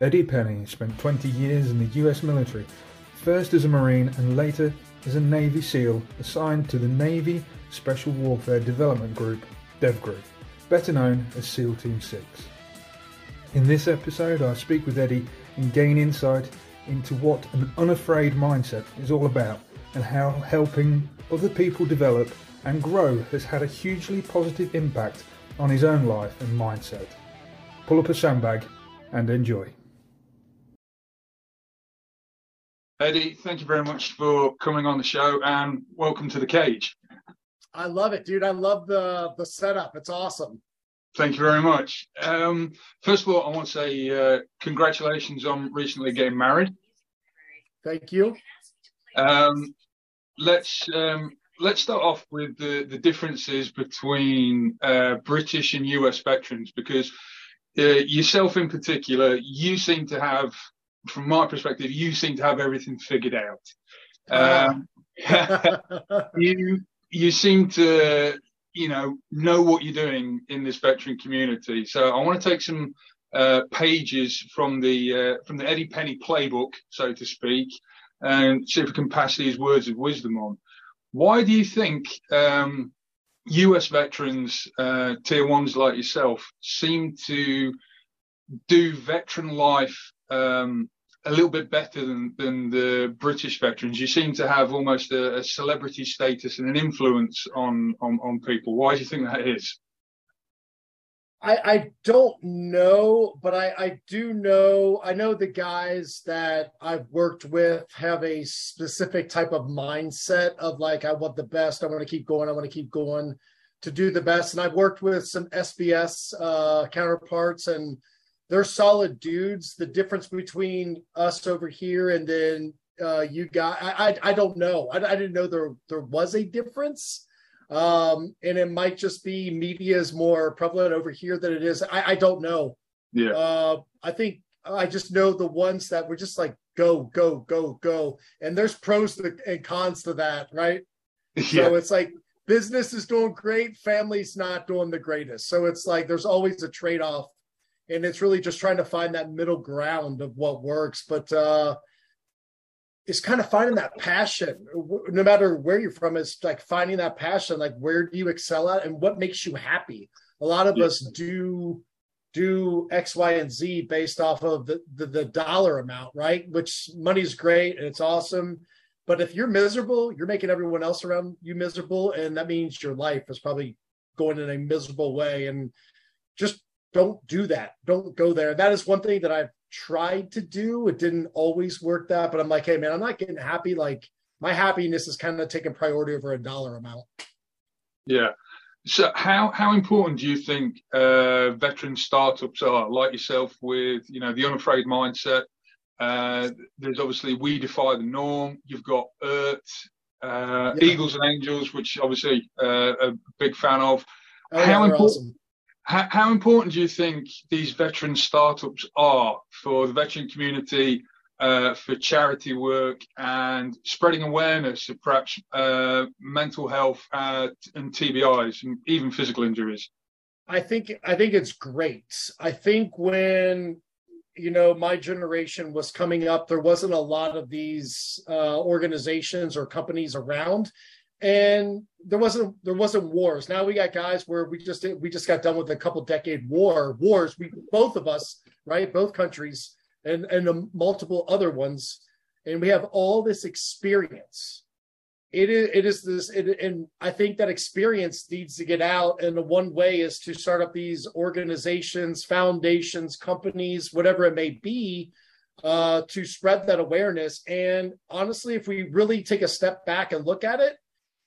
Eddie Penney spent 20 years in the US military, first as a Marine and later as a Navy SEAL assigned to the Navy Special Warfare Development Group, DEVGRU, better known as SEAL Team 6. In this episode, I speak with Eddie and gain insight into what an unafraid mindset is all about and how helping other people develop and grow has had a hugely positive impact on his own life and mindset. Pull up a sandbag and enjoy. Eddie, thank you very much for coming on the show and welcome to the cage. I love it, dude. I love the the setup. It's awesome. Thank you very much. Um, first of all, I want to say uh, congratulations on recently getting married. Thank you. Um, let's um, let's start off with the, the differences between uh, British and US veterans because uh, yourself in particular, you seem to have from my perspective, you seem to have everything figured out. Um, you you seem to you know know what you're doing in this veteran community. So I want to take some uh, pages from the uh, from the Eddie Penney playbook, so to speak, and see if we can pass these words of wisdom on. Why do you think um, U.S. veterans, uh, tier ones like yourself, seem to do veteran life um, a little bit better than, than the British veterans. You seem to have almost a, a celebrity status and an influence on, on, on people. Why do you think that is? I, I don't know, but I, I do know. I know the guys that I've worked with have a specific type of mindset of like, I want the best. I want to keep going. I want to keep going to do the best. And I've worked with some SBS uh, counterparts and they're solid dudes. The difference between us over here and then uh, you got, I, I, I don't know. I, I, didn't know there there was a difference, um, and it might just be media is more prevalent over here than it is. I, I don't know. Yeah. Uh, I think I just know the ones that were just like go go go go, and there's pros and cons to that, right? Yeah. So it's like business is doing great, family's not doing the greatest. So it's like there's always a trade off and it's really just trying to find that middle ground of what works but uh it's kind of finding that passion. No matter where you're from it's like finding that passion like where do you excel at and what makes you happy? A lot of us do do x y and z based off of the, the, the dollar amount right? Which money's great and it's awesome. But if you're miserable you're making everyone else around you miserable and that means your life is probably going in a miserable way. And just don't do that. Don't go there. That is one thing that I've tried to do. It didn't always work that, but I'm like, hey man, I'm not getting happy. Like my happiness is kind of taking priority over a dollar amount. Yeah. So how how important do you think uh, veteran startups are, like yourself, with you know the unafraid mindset? Uh, there's obviously we defy the norm. You've got ERT, uh, yeah. Eagles and Angels, which obviously uh, a big fan of. Oh, how important? Awesome how, how, important do you think these veteran startups are for the veteran community, uh, for charity work, and spreading awareness of perhaps uh, mental health uh, and TBIs and even physical injuries? I think I think it's great. I think when you know my generation was coming up, there wasn't a lot of these uh, organizations or companies around and there wasn't there wasn't wars. Now we got guys where we just we just got done with a couple decade war wars. We both of us right, both countries and and multiple other ones, and we have all this experience. It is it is this, it, and I think that experience needs to get out. And the one way is to start up these organizations, foundations, companies, whatever it may be, uh, to spread that awareness. And honestly, if we really take a step back and look at it,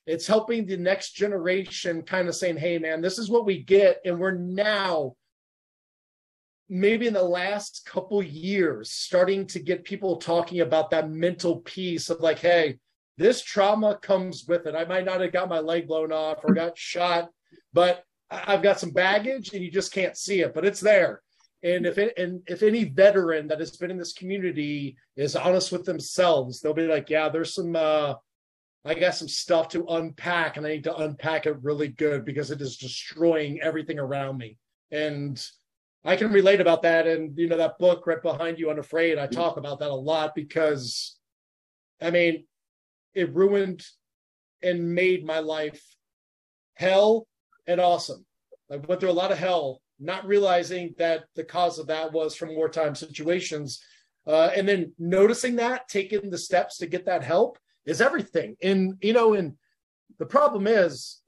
it's helping the next generation kind of saying, hey, man, this is what we get. And we're now, maybe in the last couple years, starting to get people talking about that mental piece of like, hey, this trauma comes with it. I might not have got my leg blown off or got shot, but I've got some baggage and you just can't see it, but it's there. And if it, and if any veteran that has been in this community is honest with themselves, they'll be like, yeah, there's some uh, I got some stuff to unpack and I need to unpack it really good because it is destroying everything around me. And I can relate about that. And, you know, that book right behind you, Unafraid, I talk about that a lot because, I mean, it ruined and made my life hell and awesome. I went through a lot of hell, not realizing that the cause of that was from wartime situations. Uh, and then noticing that, taking the steps to get that help is everything. And, you know, and the problem is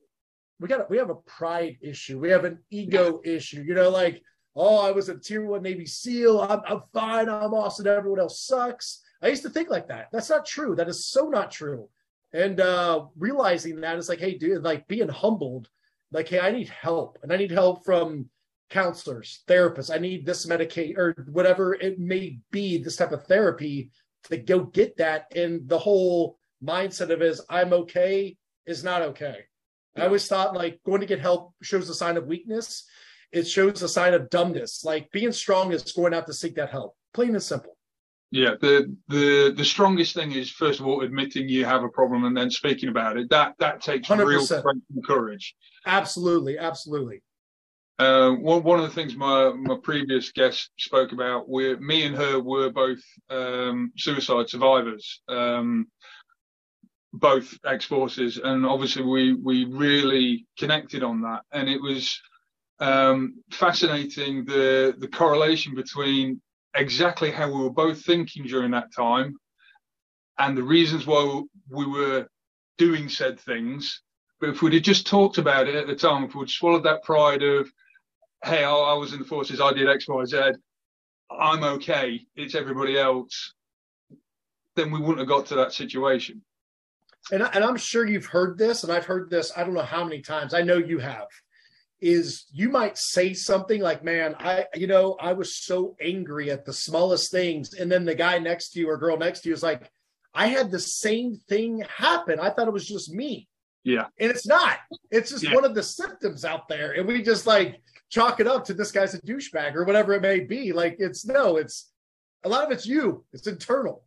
we got, we have a pride issue. We have an ego issue, you know, like, oh, I was a tier one Navy SEAL. I'm, I'm fine. I'm awesome. Everyone else sucks. I used to think like that. That's not true. That is so not true. And uh, realizing that is like, hey, dude, like being humbled, like, hey, I need help, and I need help from counselors, therapists. I need this medicate or whatever it may be, this type of therapy to go get that. And the whole mindset of is I'm okay is not okay. I always thought like going to get help shows a sign of weakness it shows a sign of dumbness. Like being strong is going out to seek that help. Plain and simple. Yeah, the the the strongest thing is first of all admitting you have a problem and then speaking about it. That that takes 100%. real strength and courage. Absolutely, absolutely. Uh, one one of the things my my previous guest spoke about, were me and her were both um, suicide survivors, um, both ex forces, and obviously we we really connected on that, and it was um, fascinating the the correlation between exactly how we were both thinking during that time and the reasons why we were doing said things. But if we'd have just talked about it at the time, if we'd swallowed that pride of, hey, I, I was in the forces, I did X, Y, Z, I'm okay, it's everybody else, then we wouldn't have got to that situation. And, and I'm sure you've heard this, and I've heard this, I don't know how many times. I know you have is you might say something like, man, I, you know, I was so angry at the smallest things. And then the guy next to you or girl next to you is like, I had the same thing happen. I thought it was just me. Yeah. And it's not. It's just yeah. one of the symptoms out there. And we just like chalk it up to this guy's a douchebag or whatever it may be. Like it's no, it's a lot of it's you. It's internal.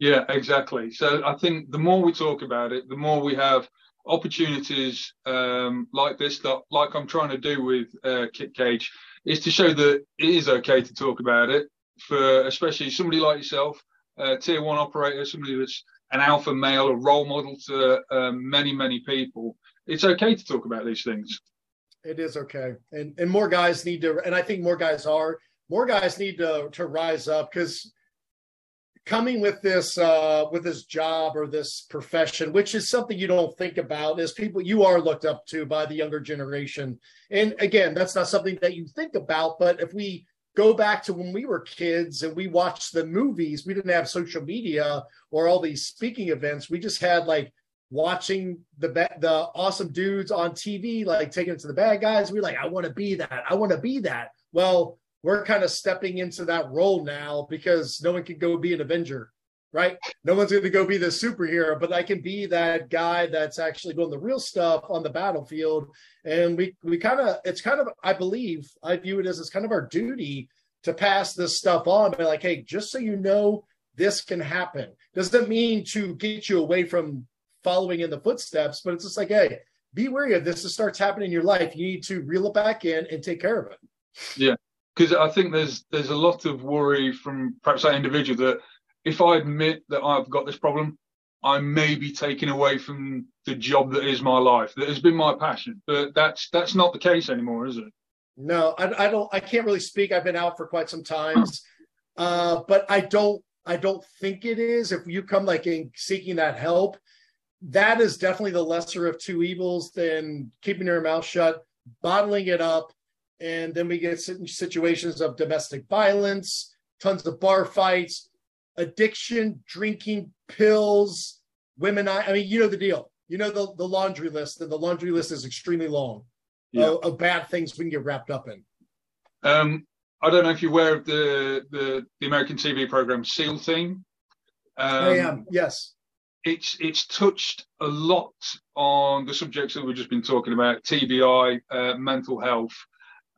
Yeah, exactly. So I think the more we talk about it, the more we have opportunities um, like this, that, like I'm trying to do with uh, Kit Cage, is to show that it is okay to talk about it for especially somebody like yourself, uh, tier one operator, somebody that's an alpha male, a role model to um, many, many people. It's okay to talk about these things. It is okay, and and more guys need to, and I think more guys are. More guys need to to rise up because coming with this uh, with this job or this profession, which is something you don't think about, is people you are looked up to by the younger generation. And again, that's not something that you think about. But if we go back to when we were kids and we watched the movies, we didn't have social media or all these speaking events. We just had like watching the the awesome dudes on TV, like taking it to the bad guys. We are like, I want to be that. I want to be that. Well, we're kind of stepping into that role now because no one can go be an Avenger, right? No one's going to go be the superhero, but I can be that guy that's actually doing the real stuff on the battlefield. And we we kind of it's kind of I believe I view it as it's kind of our duty to pass this stuff on. Be like, hey, just so you know, this can happen. Doesn't mean to get you away from following in the footsteps, but it's just like, hey, be wary of this. This starts happening in your life. You need to reel it back in and take care of it. Yeah because I think there's there's a lot of worry from perhaps that individual that if I admit that I've got this problem, I may be taken away from the job that is my life, that has been my passion. But that's that's not the case anymore, is it? No, I, I don't. I can't really speak. I've been out for quite some times, uh, but I don't. I don't think it is. If you come like in seeking that help, that is definitely the lesser of two evils than keeping your mouth shut, bottling it up, and then we get situations of domestic violence, tons of bar fights, addiction, drinking, pills, women. I mean, you know the deal. You know the, the laundry list, and the laundry list is extremely long yeah. of, of, bad things we can get wrapped up in. Um, I don't know if you're aware of the, the, the American TV program SEAL Team. Um, I am, yes. It's it's touched a lot on the subjects that we've just been talking about: TBI, uh, mental health,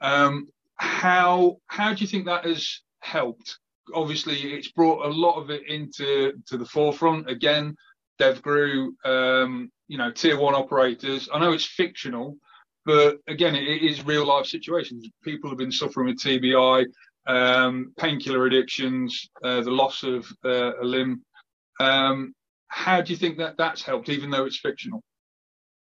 um, how how do you think that has helped? Obviously, it's brought a lot of it into to the forefront again. DevGru, um, you know, tier one operators. I know it's fictional, but again, it, it is real life situations. People have been suffering with TBI, um, painkiller addictions, uh, the loss of uh, a limb. Um, how do you think that that's helped, even though it's fictional?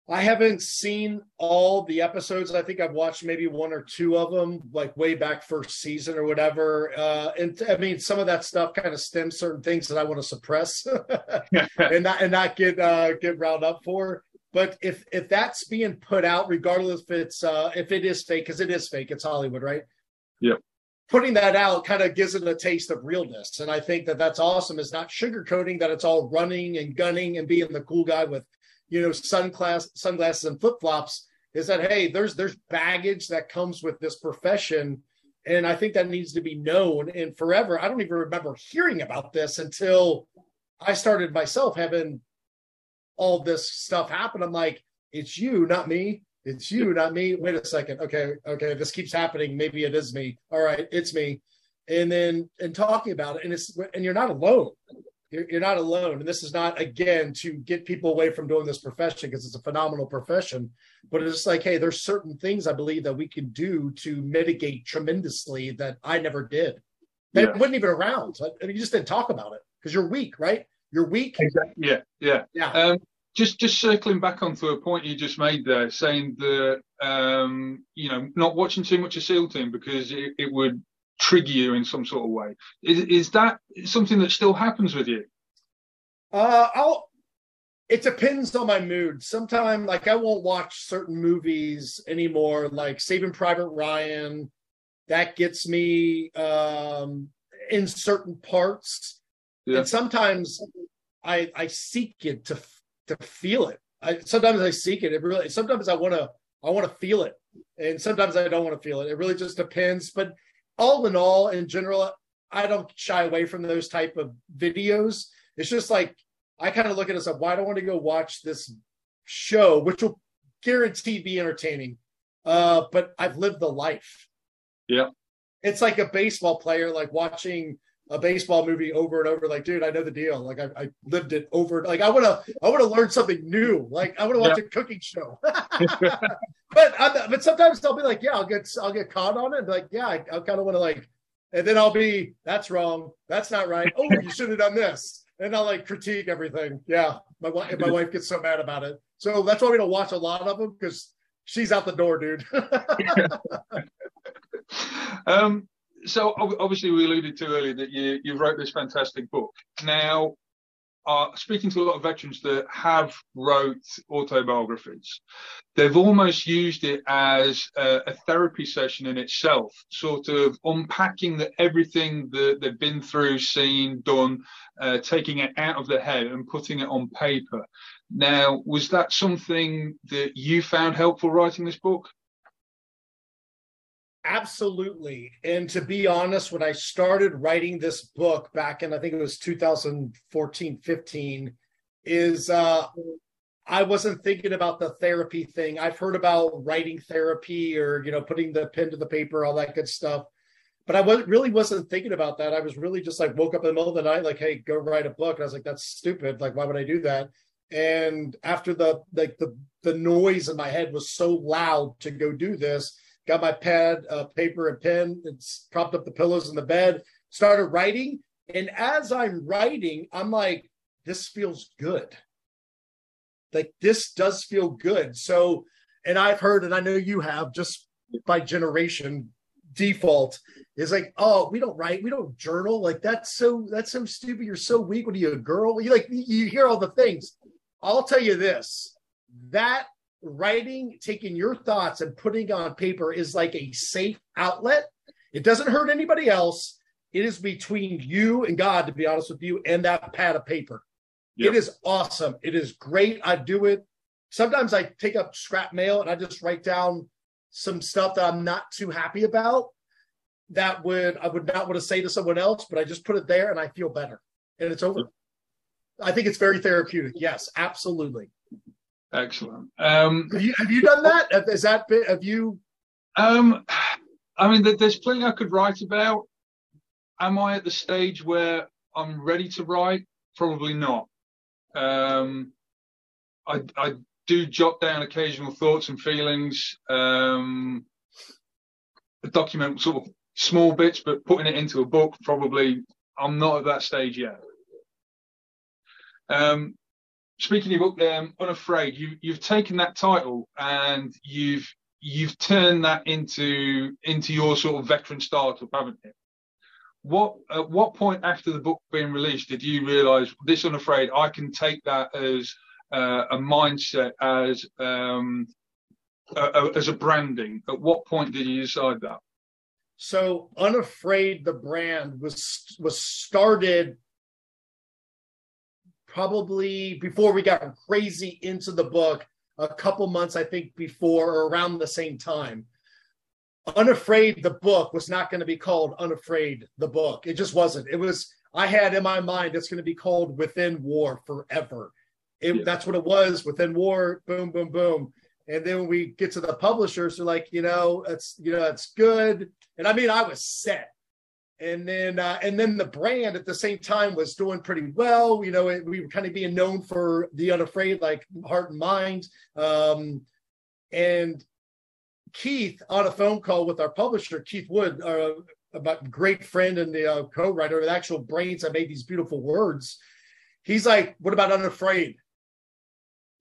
I haven't seen all the episodes. I think I've watched maybe one or two of them, like way back first season or whatever. Uh, and I mean, some of that stuff kind of stems certain things that I want to suppress and not and not get uh, get round up for. But if if that's being put out, regardless if it's uh, if it is fake, because it is fake, it's Hollywood, right? Yep. Putting that out kind of gives it a taste of realness, and I think that that's awesome. Is not sugarcoating that it's all running and gunning and being the cool guy with you know, sunglass, sunglasses and flip flops is that hey, there's there's baggage that comes with this profession, and I think that needs to be known. And forever, I don't even remember hearing about this until I started myself having all this stuff happen. I'm like, it's you, not me. It's you, not me. Wait a second. Okay, okay, this keeps happening. Maybe it is me. All right, it's me. And then and talking about it, and it's and you're not alone you're, you're not alone. And this is not, again, to get people away from doing this profession because it's a phenomenal profession. But it's like, hey, there's certain things I believe that we can do to mitigate tremendously that I never did. That yeah. wasn't even around. I mean, you just didn't talk about it because you're weak, right? You're weak. Exactly. Yeah, yeah, yeah. Um, just just circling back onto a point you just made there, saying that um, you know not watching too much of SEAL Team because it, it would trigger you in some sort of way. Is, is that something that still happens with you? Uh, I'll. It depends on my mood. Sometimes, like I won't watch certain movies anymore, like Saving Private Ryan. That gets me um, in certain parts, yeah. and sometimes I I seek it to to feel it. I sometimes I seek it. It really. Sometimes I want to I want to feel it, and sometimes I don't want to feel it. It really just depends. But all in all, in general, I don't shy away from those type of videos. It's just like I kind of look at it as like, why do I want to go watch this show, which will guaranteed be entertaining. Uh, but I've lived the life. Yeah. It's like a baseball player, like watching a baseball movie over and over. Like, dude, I know the deal. Like, I, I lived it over. Like, I want to, I want to learn something new. Like, I want to watch yeah. a cooking show. but, I'm, but sometimes I'll be like, yeah, I'll get, I'll get caught on it. like, yeah, I, I kind of want to like, and then I'll be, that's wrong. That's not right. Oh, you should have done this. And I'll like critique everything. Yeah, my wife, my wife gets so mad about it. So that's why we don't watch a lot of them because she's out the door, dude. um, so obviously we alluded to earlier that you you wrote this fantastic book. Now, uh, speaking to a lot of veterans that have wrote autobiographies, they've almost used it as a, a therapy session in itself, sort of unpacking the, everything that they've been through, seen, done, uh, taking it out of their head and putting it on paper. Now, was that something that you found helpful writing this book? Absolutely. And to be honest, when I started writing this book back in, I think it was 2014, 15, is uh, I wasn't thinking about the therapy thing. I've heard about writing therapy or, you know, putting the pen to the paper, all that good stuff. But I was, really wasn't thinking about that. I was really just like woke up in the middle of the night, like, hey, go write a book. And I was like, that's stupid. Like, why would I do that? And after the like the the noise in my head was so loud to go do this, got my pad, uh, paper, and pen, and propped up the pillows in the bed, started writing. And as I'm writing, I'm like, this feels good. Like, this does feel good. So, and I've heard, and I know you have, just by generation default, is like, oh, we don't write, we don't journal. Like, that's so, that's so stupid. You're so weak. What are you, a girl? You like, you hear all the things. I'll tell you this that writing, taking your thoughts and putting on paper is like a safe outlet. It doesn't hurt anybody else. It is between you and God, to be honest with you, and that pad of paper. Yep. It is awesome. It is great. I do it. Sometimes I take up scrap mail and I just write down some stuff that I'm not too happy about that would I would not want to say to someone else, but I just put it there and I feel better. And it's over. I think it's very therapeutic. Yes, absolutely. Excellent. Um, have, you, have you done that? Is that bit? have you? Um, I mean, there's plenty I could write about. Am I at the stage where I'm ready to write? Probably not. Um, I, I do jot down occasional thoughts and feelings. Um, document sort of small bits, but putting it into a book, probably I'm not at that stage yet. Um, speaking of book, um, unafraid, you, you've taken that title and you've you've turned that into into your sort of veteran startup, haven't you? What at what point after the book being released did you realise this unafraid? I can take that as uh, a mindset as um, a, as a branding. At what point did you decide that? So unafraid the brand was was started probably before we got crazy into the book a couple months i think before or around the same time unafraid the book was not going to be called unafraid the book it just wasn't it was i had in my mind it's going to be called within war forever it, yeah. that's what it was within war boom boom boom and then when we get to the publishers, they're like, you know, it's you know, it's good. And I mean, I was set. And then uh, and then the brand at the same time was doing pretty well. You know, it, we were kind of being known for the unafraid, like heart and mind. Um, and Keith on a phone call with our publisher, Keith Wood, uh, about great friend and the uh, co-writer, the actual brains that made these beautiful words. He's like, "What about unafraid?"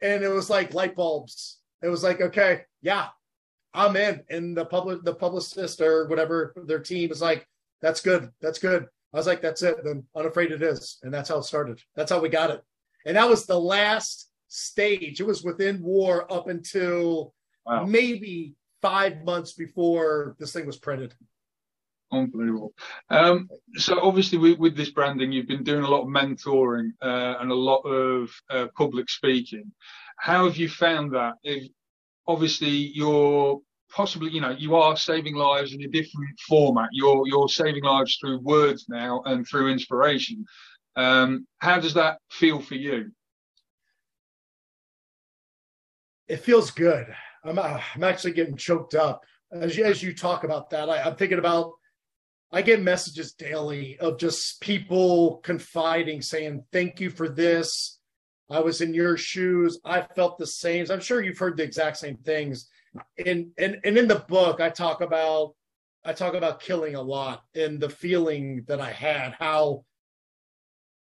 And it was like light bulbs it was like, okay, yeah, I'm in. And the public, the publicist or whatever their team is like, that's good, that's good. I was like, that's it. Then unafraid it is, and that's how it started. That's how we got it, and that was the last stage. It was within war up until wow. maybe five months before this thing was printed. Unbelievable. Um, so obviously, with, with, this branding, you've been doing a lot of mentoring uh, and a lot of uh, public speaking. How have you found that? If, obviously, you're possibly, you know, you are saving lives in a different format. You're you're saving lives through words now and through inspiration. Um, how does that feel for you? It feels good. I'm uh, I'm actually getting choked up as you, as you talk about that. I, I'm thinking about. I get messages daily of just people confiding, saying, "Thank you for this." I was in your shoes. I felt the same. I'm sure you've heard the exact same things. And and and in the book, I talk about I talk about killing a lot and the feeling that I had, how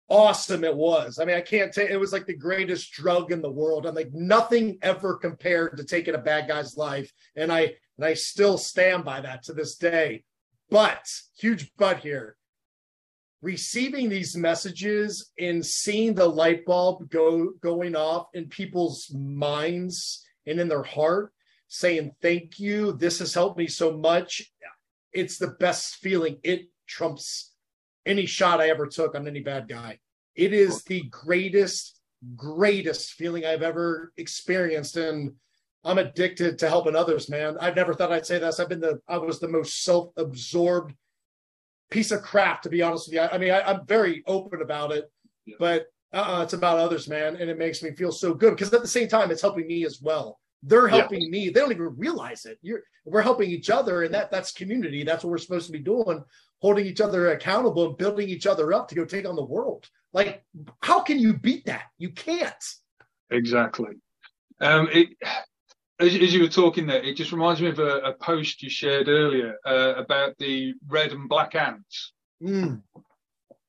awesome it was. I mean, I can't say it was like the greatest drug in the world. I'm like nothing ever compared to taking a bad guy's life. And I and I still stand by that to this day. But huge but here receiving these messages and seeing the light bulb go going off in people's minds and in their heart saying thank you this has helped me so much it's the best feeling it trumps any shot i ever took on any bad guy it is the greatest greatest feeling i've ever experienced and i'm addicted to helping others man i've never thought i'd say this i've been the i was the most self-absorbed piece of crap, to be honest with you. I, I mean, I, am very open about it, yeah. but uh-uh, it's about others, man, and it makes me feel so good because at the same time, it's helping me as well. They're helping yeah. me. They don't even realize it. You're, we're helping each other, and that that's community. That's what we're supposed to be doing, holding each other accountable and building each other up to go take on the world. Like, how can you beat that? You can't. Exactly. Um, it as, as, you were talking there, it just reminds me of a, a post you shared earlier uh, about the red and black ants. Mm.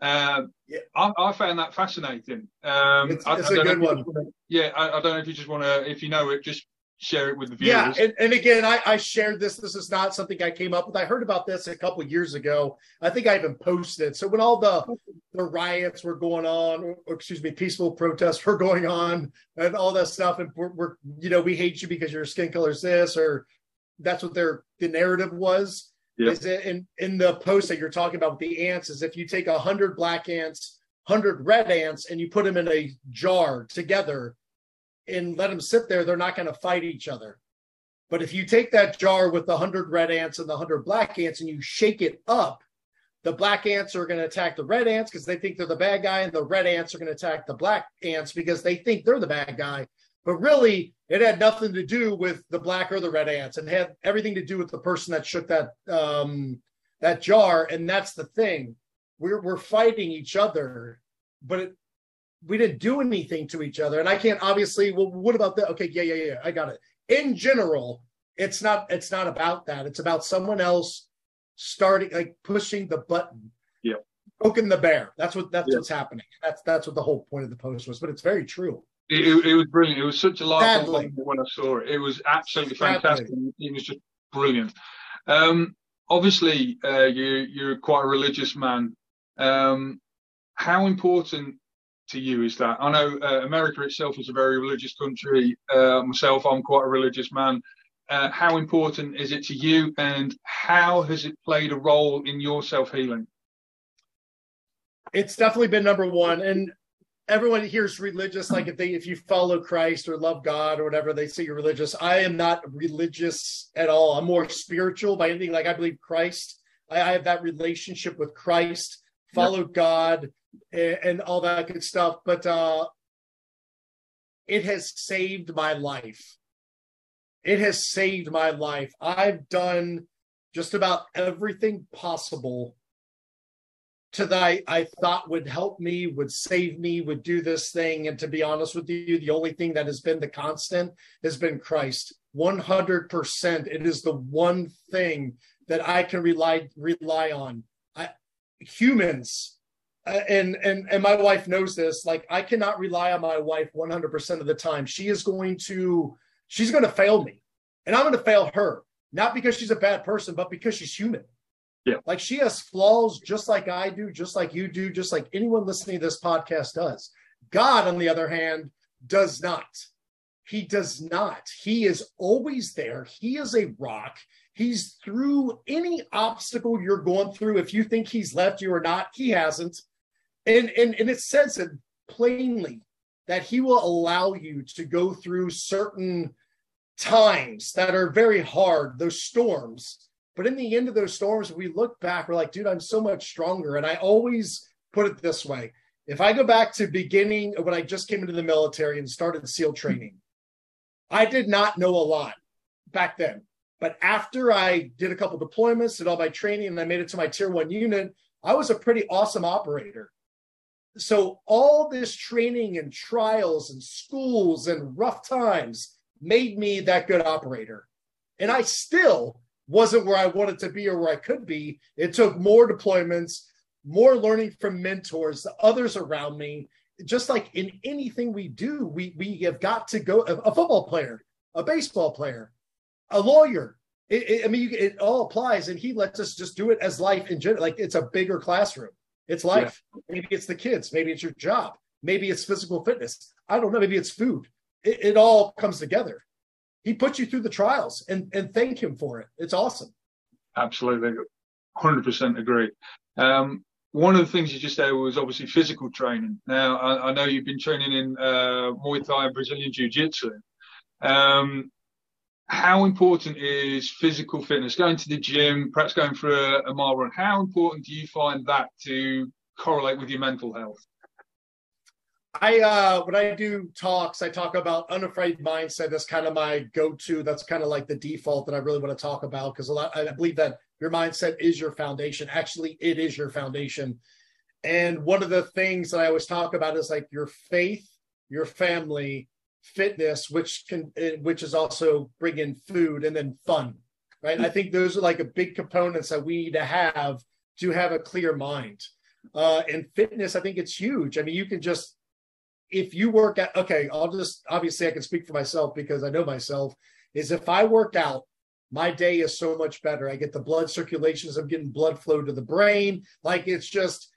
Uh, yeah. I, I, found that fascinating. Um, it's, it's I, I a good one. Yeah, I, I, don't know if you just want to, if you know it, just share it with the viewers. Yeah, and, and again, I, I, shared this. This is not something I came up with. I heard about this a couple years ago. I think I even posted. So when all the the riots were going on, or, or excuse me, peaceful protests were going on, and all that stuff, and we're, we're you know we hate you because your skin color is this, or that's what their the narrative was. Yep. Is it in in the post that you're talking about with the ants? Is if you take a hundred black ants, hundred red ants, and you put them in a jar together and let them sit there, they're not going to fight each other. But if you take that jar with the 100 red ants and the 100 black ants and you shake it up, the black ants are going to attack the red ants because they think they're the bad guy, and the red ants are going to attack the black ants because they think they're the bad guy. But really, it had nothing to do with the black or the red ants, and had everything to do with the person that shook that um, that jar. And that's the thing: we're we're fighting each other, but it, we didn't do anything to each other. And I can't obviously, well, what about that? Okay, yeah, yeah, yeah, I got it. In general, it's not it's not about that. It's about someone else starting like pushing the button. Yeah. Poking the bear. That's what that's yeah. what's happening. That's that's what the whole point of the post was. But it's very true. It, it, it was brilliant. It was such a laugh when I saw it. It was absolutely fantastic. Sadly. It was just brilliant. Um, obviously, uh, you you're quite a religious man. Um, how important to you is that? I know uh, America itself is a very religious country. Uh, myself, I'm quite a religious man. Uh, how important is it to you, and how has it played a role in your self healing? It's definitely been number one, and everyone hears religious like if they if you follow Christ or love God or whatever they say you're religious. I am not religious at all. I'm more spiritual by anything. Like I believe Christ. I, I have that relationship with Christ. Follow God and, and all that good stuff. But uh, it has saved my life. It has saved my life. I've done just about everything possible to that I, thought would help me, would save me, would do this thing. And to be honest with you, the only thing that has been the constant has been Christ. 100%. It is the one thing that I can rely rely on. I, humans Uh, and and and my wife knows this like i cannot rely on my wife 100% of the time. She is going to she's going to fail me and i'm going to fail her not because she's a bad person but because she's human. Yeah. Like she has flaws just like i do just like you do just like anyone listening to this podcast does. God on the other hand does not. He does not. He is always there. He is a rock. He's through any obstacle you're going through. If you think he's left you or not he hasn't and and and it says it plainly that he will allow you to go through certain times that are very hard those storms. But in the end of those storms we look back we're like dude i'm so much stronger. And i always put it this way. If i go back to beginning when i just came into the military and started seal training i did not know a lot back then. But after i did a couple deployments did all my training and i made it to my tier one unit i was a pretty awesome operator so all this training and trials and schools and rough times made me that good operator. And i still wasn't where i wanted to be or where i could be. It took more deployments more learning from mentors the others around me. Just like in anything we do we we have got to go a, football player a baseball player a lawyer. It, it, i mean it all applies and he lets us just do it as life in general like it's a bigger classroom it's life. Yeah. Maybe it's the kids. Maybe it's your job. Maybe it's physical fitness. I don't know. Maybe it's food. It, it all comes together. He puts you through the trials and, and thank him for it. It's awesome. Absolutely. 100% agree. Um, one of the things you just said was obviously physical training. Now, I, I know you've been training in uh, Muay Thai and Brazilian Jiu Jitsu. Um, how important is physical fitness, going to the gym, perhaps going for a, a mile run? How important do you find that to correlate with your mental health? I uh when I do talks, I talk about unafraid mindset. That's kind of my go-to. That's kind of like the default that I really want to talk about because a lot I believe that your mindset is your foundation. Actually, it is your foundation. And one of the things that I always talk about is like your faith, your family, fitness, which can eh, which is also bring in food and then fun, right? I think those are like a big components that we need to have to have a clear mind. Uh, and fitness, I think it's huge. I mean, you can just if you work out. Okay, I'll just obviously I can speak for myself because I know myself. Is if I work out, my day is so much better. I get the blood circulations. I'm getting blood flow to the brain. Like it's just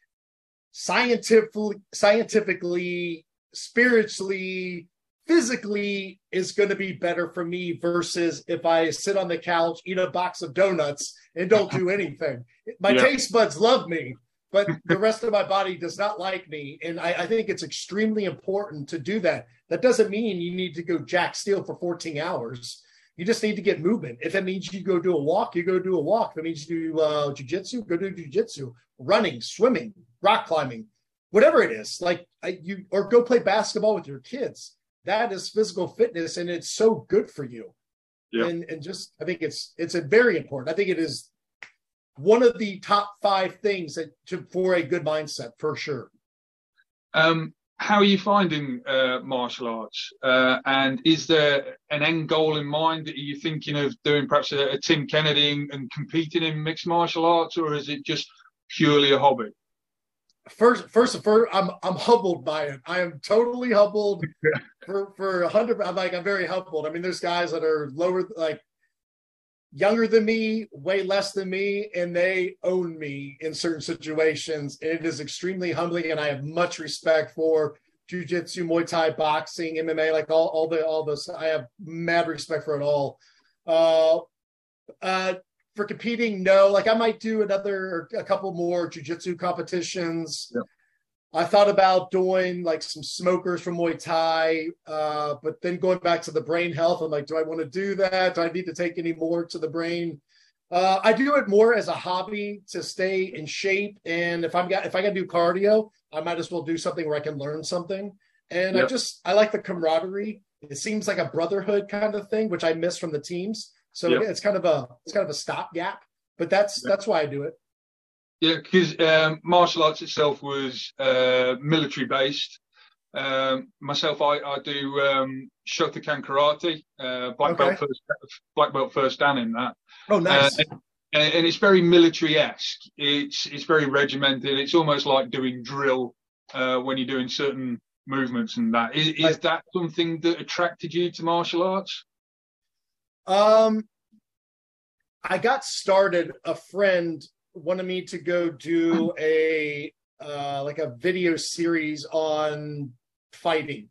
scientifically, scientifically, spiritually, physically is going to be better for me versus if I sit on the couch, eat a box of donuts, and don't do anything. My yeah. taste buds love me, but the rest of my body does not like me. And I, I, think it's extremely important to do that. That doesn't mean you need to go jack steel for 14 hours. You just need to get movement. If that means you go do a walk, you go do a walk. If that means you do uh, jujitsu, go do jujitsu, running, swimming, rock climbing, whatever it is. Like I, you, or go play basketball with your kids that is physical fitness and it's so good for you yeah. and and just i think it's it's a very important i think it is one of the top five things that to, for a good mindset for sure um how are you finding uh, martial arts? Uh, and is there an end goal in mind? Are you're thinking of doing perhaps a, a Tim Kennedy and, and, competing in mixed martial arts, or is it just purely a hobby? First, first, first, I'm I'm humbled by it. I am totally humbled for for a hundred. I'm like I'm very humbled. I mean, there's guys that are lower, like younger than me, way less than me, and they own me in certain situations. And It is extremely humbling, and I have much respect for jujitsu, Muay Thai, boxing, MMA, like all, all the all this. I have mad respect for it all. Uh, uh, for competing, no. Like I might do another, a couple more jujitsu competitions. Yeah. I thought about doing like some smokers from Muay Thai, uh, but then going back to the brain health, I'm like, do I want to do that? Do I need to take any more to the brain? Uh, I do it more as a hobby to stay in shape, and if I'm got if I got to do cardio, I might as well do something where I can learn something. And yep. I just I like the camaraderie. It seems like a brotherhood kind of thing, which I miss from the teams. So yep. it's kind of a it's kind of a stopgap, but that's yep. that's why I do it. Yeah, because um, martial arts itself was uh, military based. Um, myself, I, I do um, Shotokan karate, uh, black okay. belt first, black belt first dan in that. Oh, nice. Uh, and, and, it's very military esque. It's it's very regimented. It's almost like doing drill uh, when you're doing certain movements and that. Is, is that something that attracted you to martial arts? Um, I got started. A friend wanted me to go do a uh, like a video series on fighting.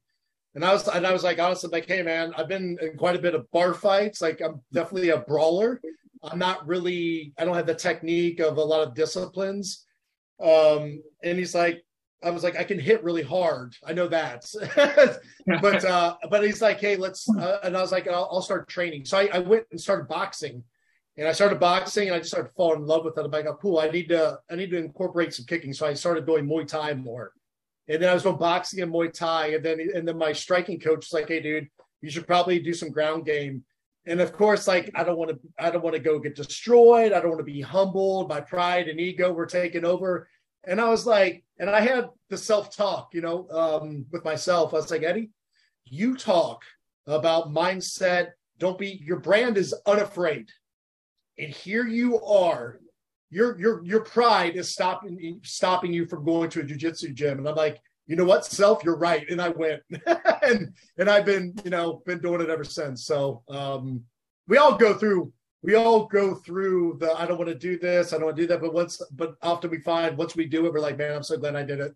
And I was and I was like honestly like, hey man, I've been in quite a bit of bar fights. Like I'm definitely a brawler. I'm not really I don't have the technique of a lot of disciplines. Um, and he's like, I was like, I can hit really hard. I know that, but uh, but he's like, hey, let's. Uh, and I was like, I'll, I'll start training. So I, I, went and started boxing, and I started boxing and I just started falling in love with it. I'm like, oh, cool. I need to I need to incorporate some kicking. So I started doing Muay Thai more. And then I was doing boxing and Muay Thai. And then and then my striking coach was like, hey dude, you should probably do some ground game. And of course, like I don't want to I don't want to go get destroyed. I don't want to be humbled. My pride and ego were taken over. And I was like, and I had the self-talk, you know, um, with myself. I was like, Eddie, you talk about mindset. Don't be your brand is unafraid and here you are. Your your your pride is stopping stopping you from going to a jiu-jitsu gym. And i'm like you know what self? You're right. And i went. And and i've been you know been doing it ever since. So um we all go through we all go through the i don't want to do this. I don't want to do that. But once but often we find once we do it we're like man i'm so glad i did it.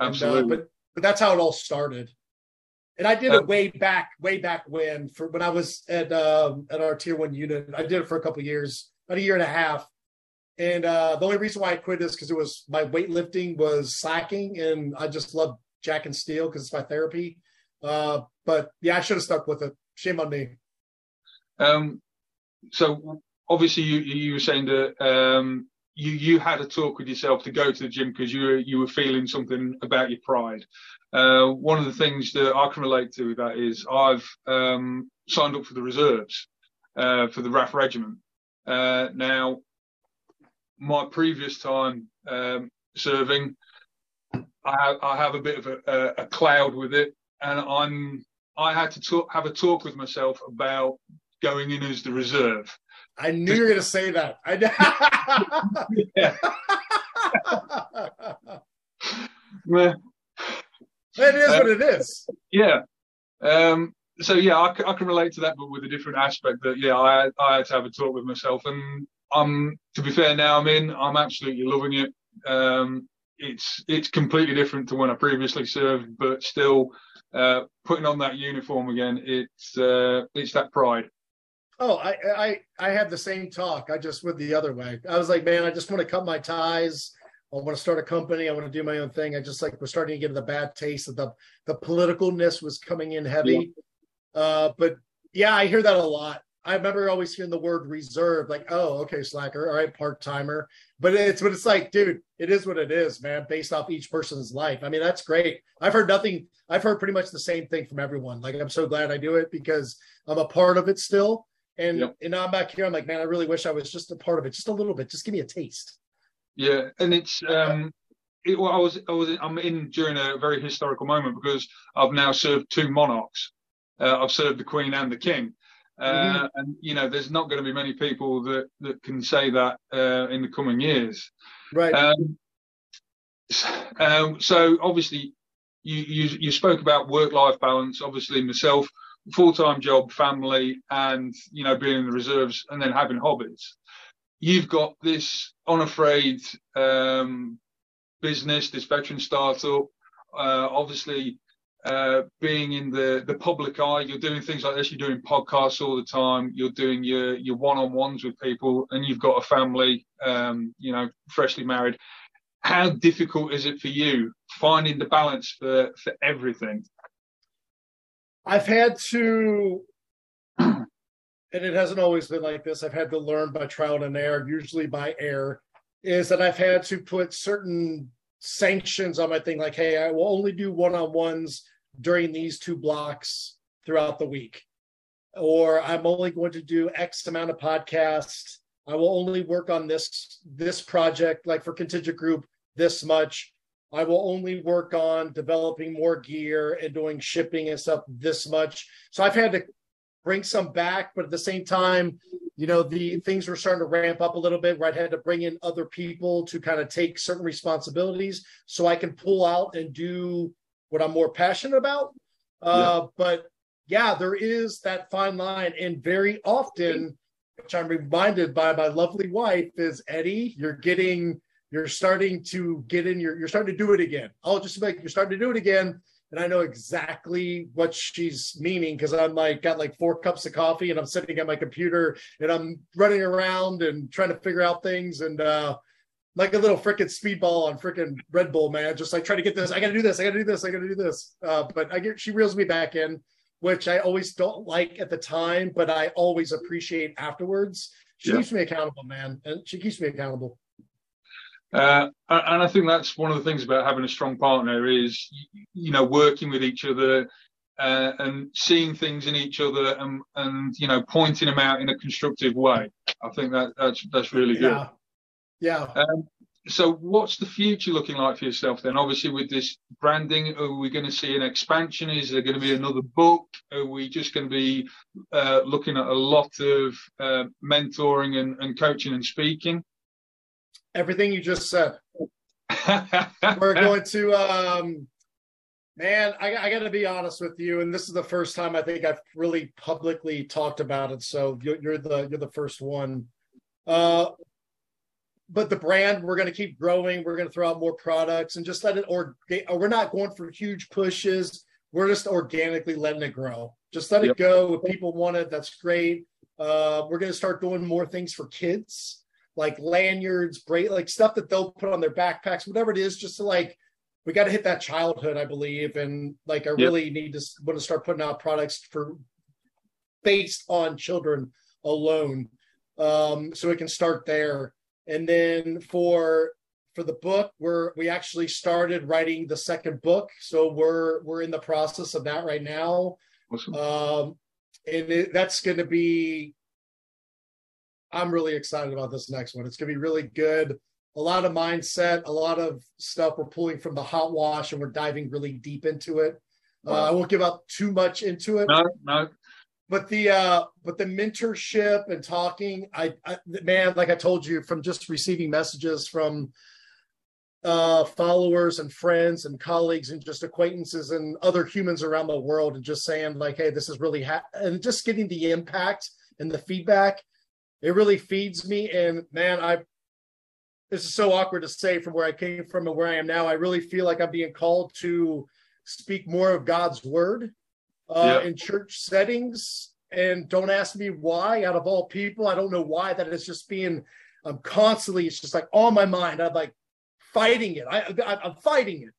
Absolutely and, uh, but but that's how it all started and I did it way back, way back when, for when I was at um, at our tier one unit. I did it for a couple years, about a year and a half. And uh, the only reason why I quit is because it was my weightlifting was slacking, and I just love jack and steel because it's my therapy. Uh, but yeah, I should have stuck with it. Shame on me. Um, so obviously you you were saying that um, you you had a talk with yourself to go to the gym because you were you were feeling something about your pride. Uh, one of the things that I can relate to with that is I've um, signed up for the reserves uh, for the RAF regiment. Uh, now, my previous time um, serving, I have, I have, a bit of a, a, cloud with it, and I'm I had to talk, have a talk with myself about going in as the reserve. I knew you were going to say that. I yeah. well, it is uh, what it is. Yeah. Um, so yeah, I, I, can relate to that, but with a different aspect. That yeah, I I had to have a talk with myself, and I'm to be fair now I'm in. I'm absolutely loving it. Um, it's it's completely different to when I previously served, but still uh, putting on that uniform again. It's uh, it's that pride. Oh, I I I had the same talk. I just went the other way. I was like, man, I just want to cut my ties. I want to start a company. I want to do my own thing. I just like we're starting to get the bad taste of the the politicalness was coming in heavy. Yeah. Uh, but yeah, I hear that a lot. I remember always hearing the word reserve, like, oh, okay, slacker, all right, part timer. But it's but it's like, dude, it is what it is, man, based off each person's life. I mean, that's great. I've heard nothing, I've heard pretty much the same thing from everyone. Like, I'm so glad I do it because I'm a part of it still. And yep. and now I'm back here. I'm like, man, I really wish I was just a part of it, just a little bit. Just give me a taste. Yeah, and it's um, it, well, I was, I was, I'm in during a very historical moment because I've now served two monarchs. Uh, I've served the Queen and the King, uh, mm-hmm. and you know, there's not going to be many people that that can say that uh, in the coming years. Right. Um, um, so obviously, you, you you spoke about work life balance. Obviously, myself, full time job, family, and you know, being in the reserves, and then having hobbies. You've got this unafraid um, business, this veteran startup. Uh, obviously, uh, being in the the public eye, you're doing things like this. You're doing podcasts all the time. You're doing your your one on ones with people, and you've got a family. Um, you know, freshly married. How difficult is it for you finding the balance for for everything? I've had to, it hasn't always been like this. I've had to learn by trial and error, usually by error, is that I've had to put certain sanctions on my thing, like, hey, I will only do one on ones during these two blocks throughout the week. Or I'm only going to do X amount of podcasts. I will only work on this this project, like for contingent group, this much. I will only work on developing more gear and doing shipping and stuff this much. So I've had to bring some back, but at the same time, you know, the things were starting to ramp up a little bit where I had to bring in other people to kind of take certain responsibilities so I can pull out and do what I'm more passionate about. Uh, yeah. But yeah, there is that fine line. And very often, which I'm reminded by my lovely wife, is Eddie, you're getting, you're starting to get in your, you're starting to do it again. I'll just like, you're starting to do it again. And I know exactly what she's meaning because I'm like, got like four cups of coffee and I'm sitting at my computer and I'm running around and trying to figure out things. And, uh, like a little freaking speedball on freaking Red Bull, man. Just like trying to get this. I got to do this. I got to do this. I got to do this. Uh, but I get she reels me back in, which I always don't like at the time, but I always appreciate afterwards. She yeah. keeps me accountable, man, and she keeps me accountable. Uh, and I think that's one of the things about having a strong partner is, you know, working with each other uh, and seeing things in each other and, and, you know, pointing them out in a constructive way. I think that that's, that's really good. Yeah. Yeah. Um, so what's the future looking like for yourself then? Obviously, with this branding, are we going to see an expansion? Is there going to be another book? Are we just going to be uh, looking at a lot of uh, mentoring and, and, coaching and speaking? Everything you just said. We're going to, um, man, I, I got to be honest with you, and this is the first time I think I've really publicly talked about it. So you're, you're the you're the first one. Uh, but the brand we're going to keep growing we're going to throw out more products and just let it or we're not going for huge pushes we're just organically letting it grow just let yep. it go if people want it that's great uh, we're going to start doing more things for kids like lanyards break like stuff that they'll put on their backpacks whatever it is just to like we got to hit that childhood i believe and like i yep. really need to want to start putting out products for based on children alone um, so we can start there and then for for the book, we're we actually started writing the second book, so we're we're in the process of that right now. Awesome. Um, and it, that's going to be. I'm really excited about this next one. It's going to be really good. A lot of mindset, a lot of stuff we're pulling from the hot wash, and we're diving really deep into it. Uh, I won't give up too much into it. No, no but the uh but the mentorship and talking I, I man like i told you from just receiving messages from uh followers and friends and colleagues and just acquaintances and other humans around the world and just saying like hey this is really ha-, and just getting the impact and the feedback it really feeds me and man i this is so awkward to say from where i came from and where i am now i really feel like i'm being called to speak more of god's word uh, in church settings. And don't ask me why, out of all people, I don't know why that is just being I'm constantly, it's just like on my mind. I'm like fighting it. I, I am fighting it.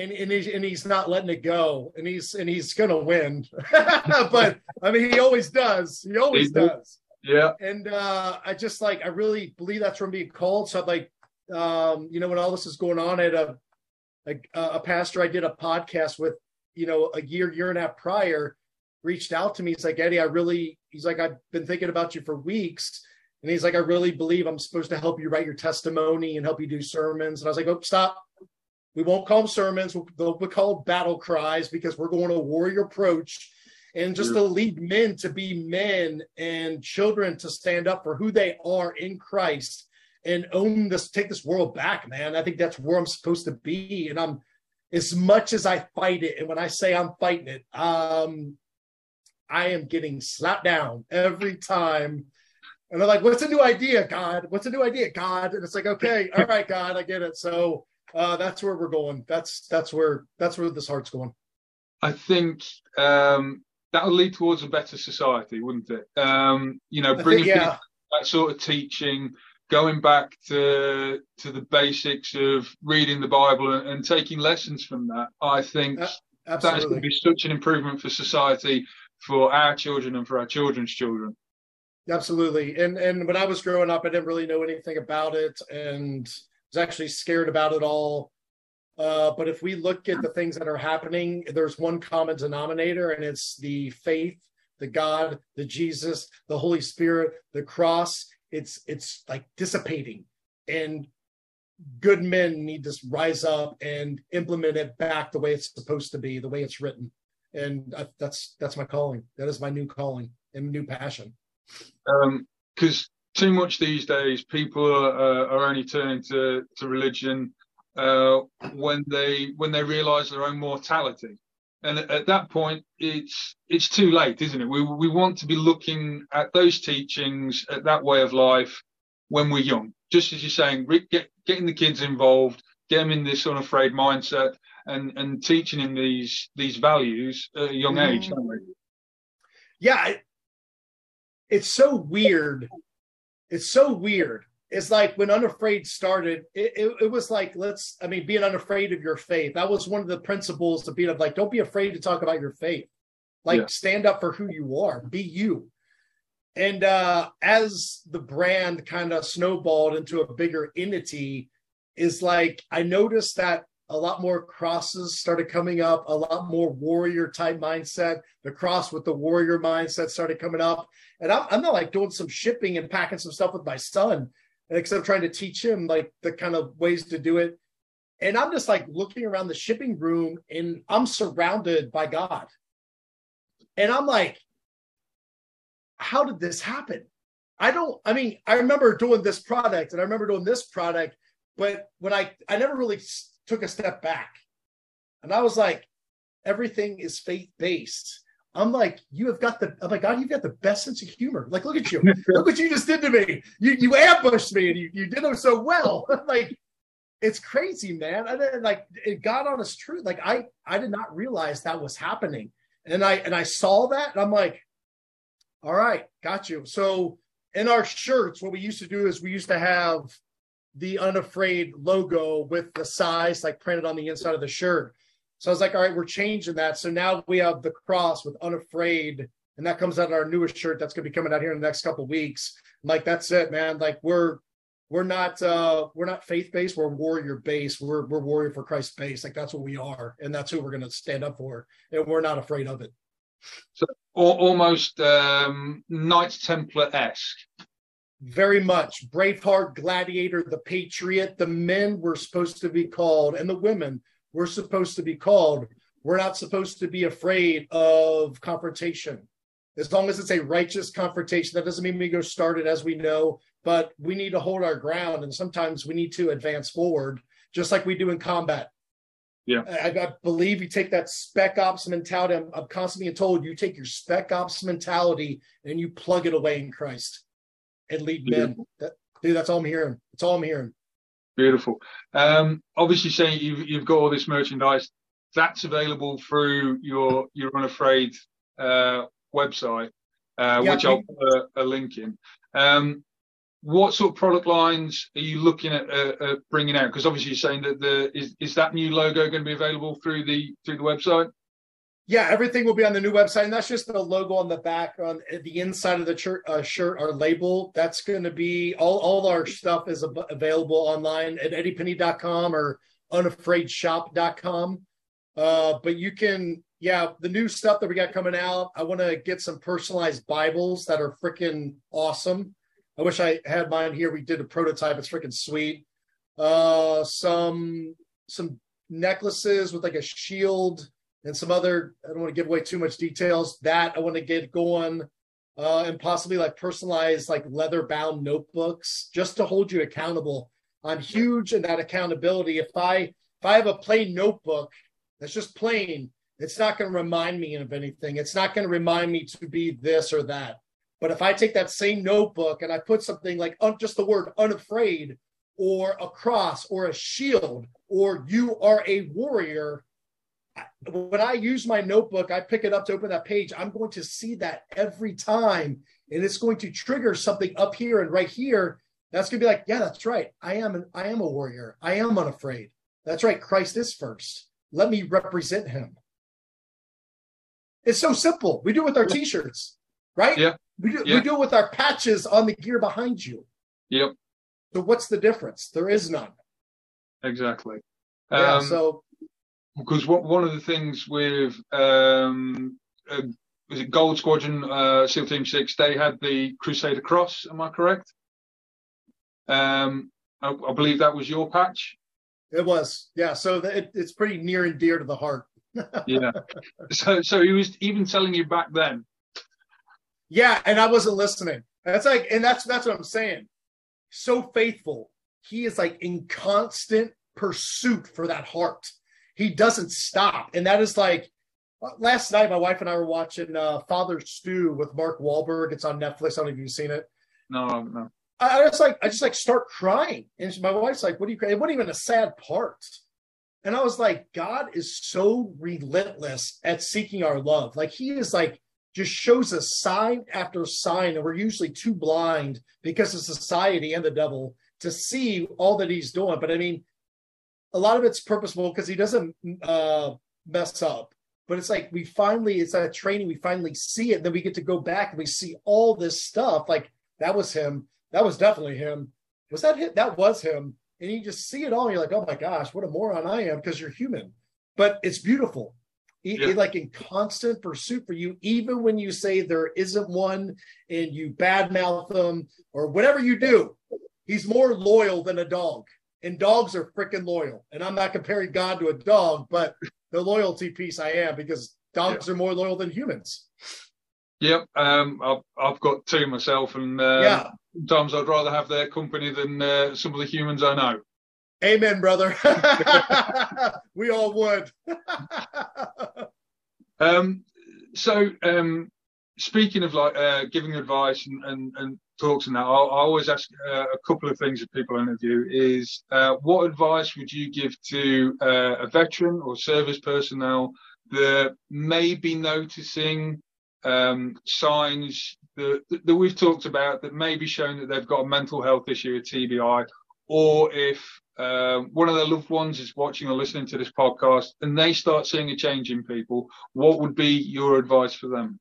And, and, he's, and he's not letting it go and he's and he's gonna win but i mean he always does he always does yeah and uh i just like i really believe that's from being called so i'm like um you know when all this is going on at a a, a pastor i did a podcast with you know, a year, year and a half prior, reached out to me. He's like, Eddie, I really, he's like, I've been thinking about you for weeks. And he's like, I really believe I'm supposed to help you write your testimony and help you do sermons. And I was like, oh, stop. We won't call them sermons. They'll be called battle cries because we're going a warrior approach and just to lead men to be men and children to stand up for who they are in Christ and own this, take this world back, man. I think that's where I'm supposed to be. And I'm, as much as I fight it, and when I say I'm fighting it, um, I am getting slapped down every time. And they're like, what's a new idea, God? What's a new idea, God? And it's like, okay, all right, God, I get it. So uh, that's where we're going. That's that's where that's where this heart's going. I think um, that will lead towards a better society, wouldn't it? Um, you know, bringing think, yeah. that sort of teaching, going back to to the basics of reading the Bible and, and taking lessons from that. I think uh, that's going to be such an improvement for society, for our children, and for our children's children. Absolutely. And and when I was growing up, I didn't really know anything about it, and was actually scared about it all. Uh, but if we look at the things that are happening, there's one common denominator, and it's the faith, the God, the Jesus, the Holy Spirit, the cross. It's it's like dissipating, and good men need to rise up and implement it back the way it's supposed to be, the way it's written. And I, that's that's my calling. That is my new calling and new passion. Because um, too much these days, people are, are only turning to to religion uh, when they when they realise their own mortality. And at, at, that point, it's it's too late, isn't it? We we want to be looking at those teachings, at that way of life, when we're young. Just as you're saying, get, getting the kids involved, get them in this unafraid mindset, and and teaching them these these values at a young mm. age, don't we? Yeah, it's so weird. It's so weird it's like when unafraid started it, it, it, was like let's i mean being unafraid of your faith. That was one of the principles of being like don't be afraid to talk about your faith. Like yeah. stand up for who you are. Be you. And uh as the brand kind of snowballed into a bigger entity is like i noticed that a lot more crosses started coming up a lot more warrior type mindset. The cross with the warrior mindset started coming up. And I'm, I'm not like doing some shipping and packing some stuff with my son except trying to teach him like the kind of ways to do it. And I'm just like looking around the shipping room and I'm surrounded by God. And I'm like, how did this happen? I don't, I mean, I remember doing this product and I remember doing this product, but when I, I never really took a step back and I was like, everything is faith based. I'm like, you have got the, I'm like, God, you've got the best sense of humor. Like, look at you. look what you just did to me. You you ambushed me and you, you did them so well. like, it's crazy, man. I didn't like it got on his truth. Like, I I did not realize that was happening. And I and I saw that and I'm like, all right, got you. So in our shirts, what we used to do is we used to have the unafraid logo with the size like printed on the inside of the shirt. So I was like, all right, we're changing that. So now we have the cross with unafraid, and that comes out in our newest shirt that's gonna be coming out here in the next couple weeks. I'm like, that's it, man. Like we're we're not uh we're not faith based, we're warrior based. We're we're warrior for Christ based. Like that's what we are, and that's who we're gonna stand up for. And we're not afraid of it. So almost um Knights Templar esque. Very much. Braveheart, Gladiator, the Patriot, the men were supposed to be called, and the women we're supposed to be called. We're not supposed to be afraid of confrontation. As long as it's a righteous confrontation, that doesn't mean we go start it as we know, but we need to hold our ground. And sometimes we need to advance forward, just like we do in combat. Yeah. I, I believe you take that spec ops mentality. I'm, I'm constantly told you take your spec ops mentality and you plug it away in Christ and lead men. That, dude, that's all I'm hearing. That's all I'm hearing. Beautiful. Um, obviously, saying you've you've got all this merchandise that's available through your your Unafraid uh, website, uh, yeah, which I'll put a, a link in. Um, what sort of product lines are you looking at, uh, at bringing out? Because obviously, you're saying that the is is that new logo going to be available through the through the website? Yeah, everything will be on the new website, and that's just the logo on the back on the inside of the shirt, uh, shirt our label. That's going to be all. All our stuff is ab- available online at eddiepenney.com or unafraidshop.com. Uh, but you can, yeah, the new stuff that we got coming out. I want to get some personalized Bibles that are freaking awesome. I wish I had mine here. We did a prototype. It's freaking sweet. Uh, some some necklaces with like a shield and some other. I don't want to give away too much details. That I want to get going, uh, and possibly like personalized like leather bound notebooks just to hold you accountable. I'm huge in that accountability. If I if I have a plain notebook that's just plain, it's not going to remind me of anything. It's not going to remind me to be this or that. But if I take that same notebook and I put something like un- just the word unafraid or a cross or a shield or you are a warrior, when I use my notebook, I pick it up to open that page, I'm going to see that every time. And it's going to trigger something up here and right here. That's going to be like, yeah, that's right. I am an, I am a warrior. I am unafraid. That's right. Christ is first. Let me represent him. It's so simple. We do it with our t-shirts, right? Yeah. We do, Yeah. we do it with our patches on the gear behind you. Yep, So what's the difference? There is none. exactly. Yeah. Um, so because what, one of the things with um, uh, was it Gold Squadron uh, SEAL Team Six? They had the Crusader Cross. Am I correct? Um, I, I believe that was your patch. it was. Yeah. So it, it's pretty near and dear to the heart. Yeah. so, so he was even telling you back then. Yeah, and I wasn't listening. That's like, and that's that's what I'm saying. So faithful. He is like in constant pursuit for that heart. He doesn't stop, and that is like last night. My wife and I were watching uh, Father Stu with Mark Wahlberg. It's on Netflix. I don't know if you've seen it. No, no. I, I just like I just like start crying, and my wife's like, "What are you crying?" It wasn't even a sad part, and I was like, "God is so relentless at seeking our love. Like He is like just shows us sign after sign, and we're usually too blind because of society and the devil to see all that He's doing. But I mean, a lot of it's purposeful because He doesn't uh, mess up." But it's like we finally, it's that training, we finally see it, then we get to go back and we see all this stuff. Like that was him that was definitely him. Was that him? That was him. And you just see it all. And you're like, oh my gosh, what a moron I am because you're human. But it's beautiful. He- Yeah. like in constant pursuit for you, even when you say there isn't one and you badmouth them or whatever you do, he's more loyal than a dog. And dogs are freaking loyal. And I'm not comparing God to a dog, but the loyalty piece I am because dogs are more loyal than humans. Yep. Um, I've, I've got two myself, and uh, Yeah. sometimes I'd rather have their company than uh, some of the humans I know. Amen, brother. we all would. Um, so, um, speaking of like uh, giving advice and, and, and talks and that, I, I always ask uh, a couple of things that people interview is uh, what advice would you give to uh, a veteran or service personnel that may be noticing um, signs that, that we've talked about that may be showing that they've got a mental health issue, a TBI, or if uh, one of their loved ones is watching or listening to this podcast and they start seeing a change in people, what would be your advice for them?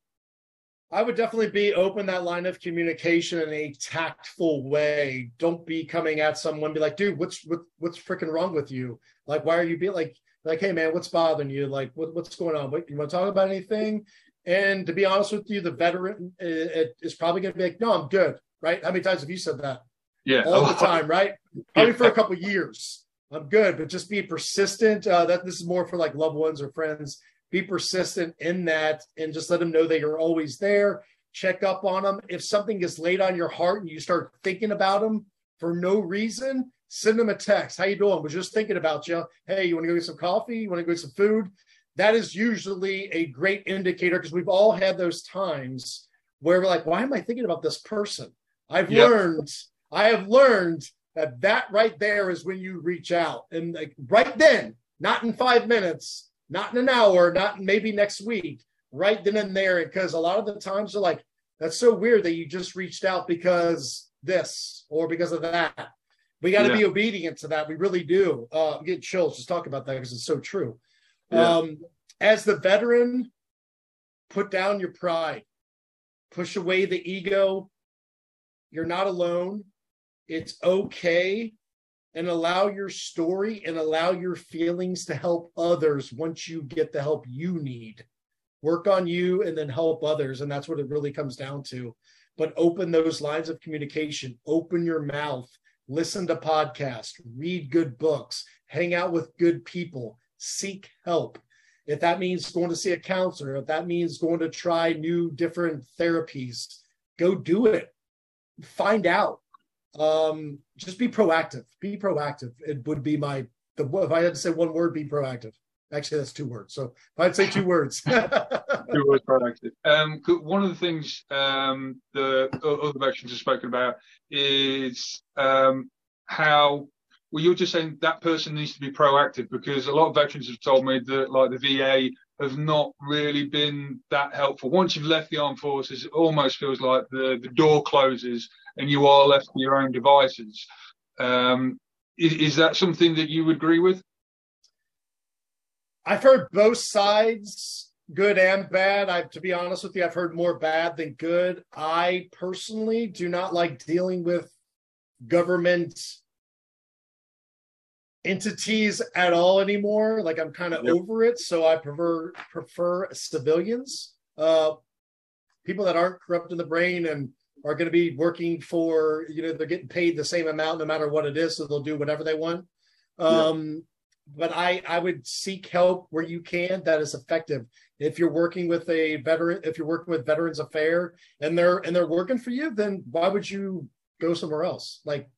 I would definitely be open that line of communication in a tactful way. Don't be coming at someone be like, dude, what's what, what's freaking wrong with you? Like, why are you being like like, hey man, what's bothering you? Like, what, what's going on? What, you want to talk about anything? And to be honest with you, the veteran it is probably going to be like, no, I'm good. Right? How many times have you said that? Yeah, all the time, right? Probably for a couple of years. I'm good, but just be persistent. Uh, that this is more for like loved ones or friends. Be persistent in that, and just let them know that you're always there. Check up on them. If something gets laid on your heart and you start thinking about them for no reason, send them a text. How you doing? Was just thinking about you. Hey, you want to go get some coffee? You want to go get some food? That is usually a great indicator because we've all had those times where we're like, why am I thinking about this person? I've Yep. learned I have learned that that right there is when you reach out and like right then, not in five minutes, not in an hour, not maybe next week, right then and there. Because a lot of the times they're like, that's so weird that you just reached out because this or because of that. We got to Yeah. be obedient to that. We really do. Uh, get chills just talk about that because it's so true. Yeah. Um, as the veteran, put down your pride, push away the ego. You're not alone it's okay and allow your story and allow your feelings to help others once you get the help you need work on you and then help others and that's what it really comes down to but open those lines of communication open your mouth listen to podcasts read good books hang out with good people, seek help. If that means going to see a counselor, if that means going to try new different therapies, go do it. Find out. Um, just be proactive. Be proactive. It would be my the if I had to say one word, be proactive. Actually, that's two words. So if I'd say two words. two words proactive. Um, one of the things um, the other veterans have spoken about is um, how well you're just saying that person needs to be proactive because a lot of veterans have told me that like the VA have not really been that helpful. Once you've left the armed forces, it almost feels like the, the door closes and you are left to your own devices. Um, is, is that something that you would agree with? I've heard both sides, good and bad. I, to be honest with you, I've heard more bad than good. I personally do not like dealing with government entities at all anymore. Like I'm kind of yep. over it, so I prefer prefer civilians, uh, people that aren't corrupt in the brain and are going to be working for you know they're getting paid the same amount no matter what it is, so they'll do whatever they want. Um, yep. But I I would seek help where you can that is effective. If you're working with a veteran, if you're working with Veterans Affair and they're and they're working for you, then why would you go somewhere else? Like,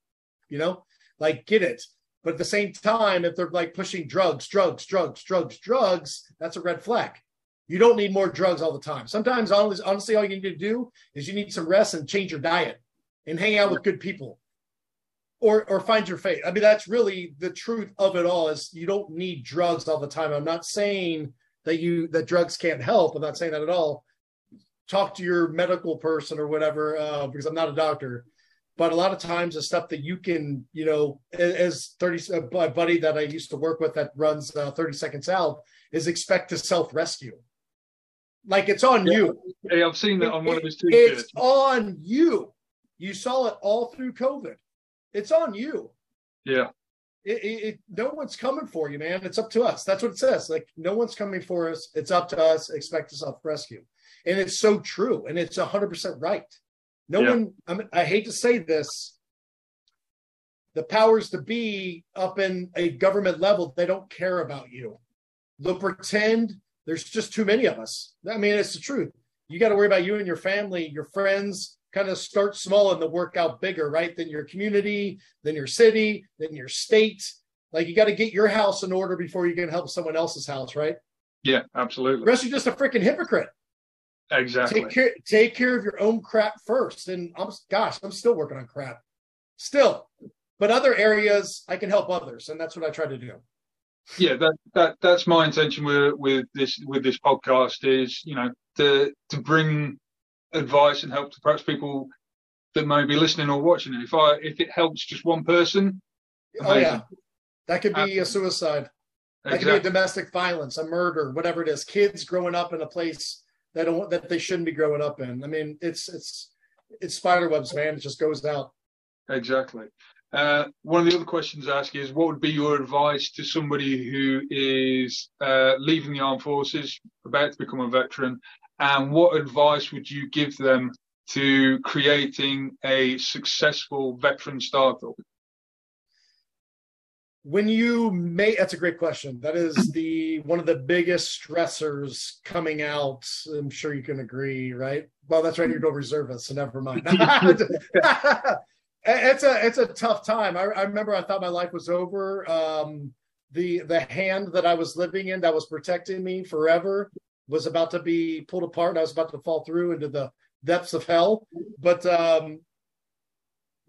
you know, like get it but at the same time, if they're like pushing drugs, drugs, drugs, drugs, drugs, that's a red flag. You don't need more drugs all the time. Sometimes, honestly, all you need to do is you need some rest and change your diet and hang out with good people or or find your faith. I mean, that's really the truth of it all is you don't need drugs all the time. I'm not saying that you that drugs can't help. I'm not saying that at all. Talk to your medical person or whatever, uh, because I'm not a doctor but a lot of times the stuff that you can, you know, as 30, a buddy that I used to work with that runs uh, 30 Seconds Out is expect to self rescue. Like it's on yeah. you. Hey, I've seen that it, on one of his It's on you. You saw it all through COVID. It's on you. Yeah. It, it, it, no one's coming for you, man. It's up to us. That's what it says. Like no one's coming for us. It's up to us. Expect to self rescue, and it's so true, and it's hundred percent right. No yeah. one, I, mean, I hate to say this, the powers to be up in a government level, they don't care about you. They'll pretend there's just too many of us. I mean, it's the truth. You got to worry about you and your family, your friends, kind of start small and then work out bigger, right? Than your community, then your city, then your state. Like you got to get your house in order before you can help someone else's house, right? Yeah, absolutely. The rest you're just a freaking hypocrite. Exactly. Take care, take care of your own crap first. And I'm, gosh, I'm still working on crap, still. But other areas, I can help others, and that's what I try to do. Yeah, that that that's my intention with with this with this podcast is you know to to bring advice and help to perhaps people that may be listening or watching it. If I if it helps just one person, amazing. oh yeah, that could be a suicide. That exactly. could be a domestic violence, a murder, whatever it is. Kids growing up in a place that don't that they shouldn't be growing up in. I mean, it's it's it's spider webs, man. It just goes out. Exactly. Uh, one of the other questions I ask is, what would be your advice to somebody who is uh, leaving the armed forces, about to become a veteran, and what advice would you give them to creating a successful veteran startup? When you may that's a great question. That is the one of the biggest stressors coming out. I'm sure you can agree right? Well that's right you're no reservist so never mind. It's a it's a tough time. I, I, remember i thought my life was over. Um, the the hand that i was living in that was protecting me forever was about to be pulled apart. I was about to fall through into the depths of hell. But um,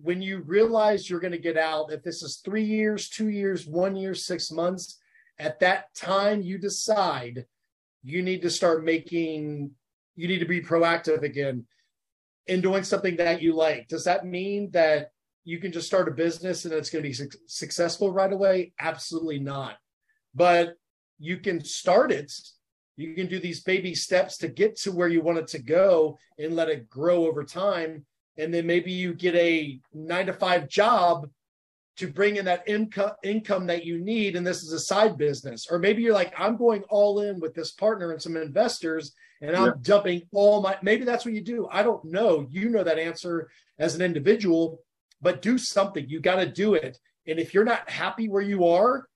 when you realize you're going to get out, if this is three years, two years, one year, six months, at that time you decide you need to start making, you need to be proactive again in doing something that you like. Does that mean that you can just start a business and it's going to be su- successful right away? Absolutely not. But you can start it. You can do these baby steps to get to where you want it to go and let it grow over time and then maybe you get a nine to five job to bring in that income income that you need and this is a side business or maybe you're like i'm going all in with this partner and some investors and i'm yeah. dumping all my maybe that's what you do i don't know you know that answer as an individual but do something you got to do it and if you're not happy where you are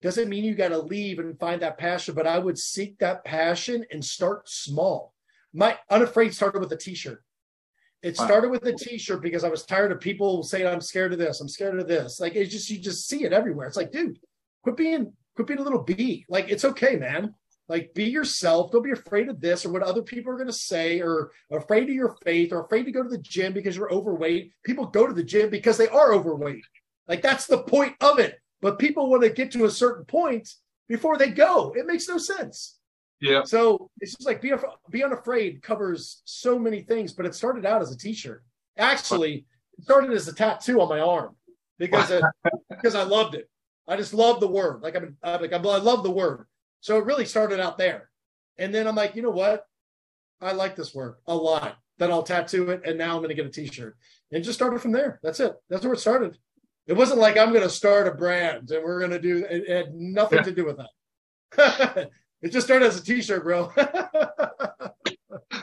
doesn't mean you got to leave and find that passion, but I would seek that passion and start small. My unafraid started with a t-shirt. It started with a t-shirt because I was tired of people saying I'm scared of this, I'm scared of this. Like it's just you just see it everywhere. It's like, dude, quit being quit being a little bee. Like it's okay, man. Like be yourself. Don't be afraid of this or what other people are going to say or afraid of your faith or afraid to go to the gym because you're overweight. People go to the gym because they are overweight. Like that's the point of it. But people want to get to a certain point before they go. It makes no sense. Yeah. So it's just like be be unafraid covers so many things, but it started out as a T-shirt. Actually, it started as a tattoo on my arm because it, because I loved it. I just love the word. Like I'm, I'm like I'm, I love the word. So it really started out there, and then I'm like, you know what? I like this word a lot. Then I'll tattoo it, and now I'm going to get a T-shirt, and just started from there. That's it. That's where it started. It wasn't like I'm going to start a brand and we're going to do. It had nothing yeah. to do with that. It just started as a T-shirt, bro.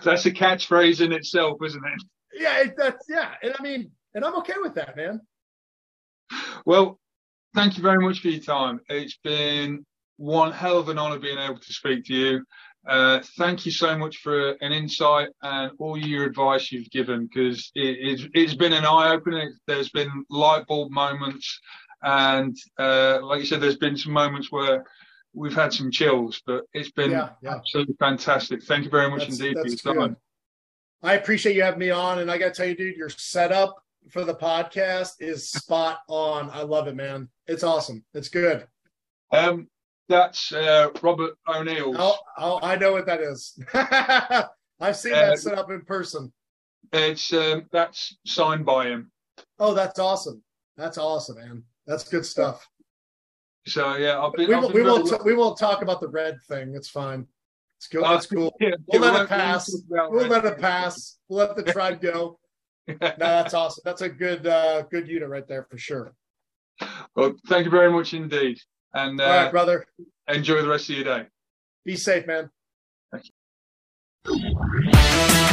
that's a catchphrase in itself, isn't it? Yeah, it, that's yeah, and I mean, and I'm okay with that, man. Well, thank you very much for your time. It's been one hell of an honor being able to speak to you. Uh, thank you so much for an insight and all your advice you've given because it, it's, it's been an eye opener. There's been light bulb moments, and uh, like you said, there's been some moments where we've had some chills, but it's been yeah, yeah. absolutely fantastic. Thank you very much that's, indeed that's for your time. I appreciate you having me on, and I got to tell you, dude, your setup for the podcast is spot on. I love it, man. It's awesome. It's good. Um, that's uh, Robert O'Neill. Oh, oh, I know what that is. I've seen uh, that set up in person. It's um, that's signed by him. Oh, that's awesome. That's awesome, man. That's good stuff. So yeah, I'll be, we, will, we won't t- we won't talk about the red thing. It's fine. It's good. Uh, it's cool. Yeah, we'll let it pass. We'll let it pass. We'll let the tribe go. no, that's awesome. That's a good uh, good unit right there for sure. Well, thank you very much indeed, and uh, all right, brother. Enjoy the rest of your day. Be safe, man. Thank you.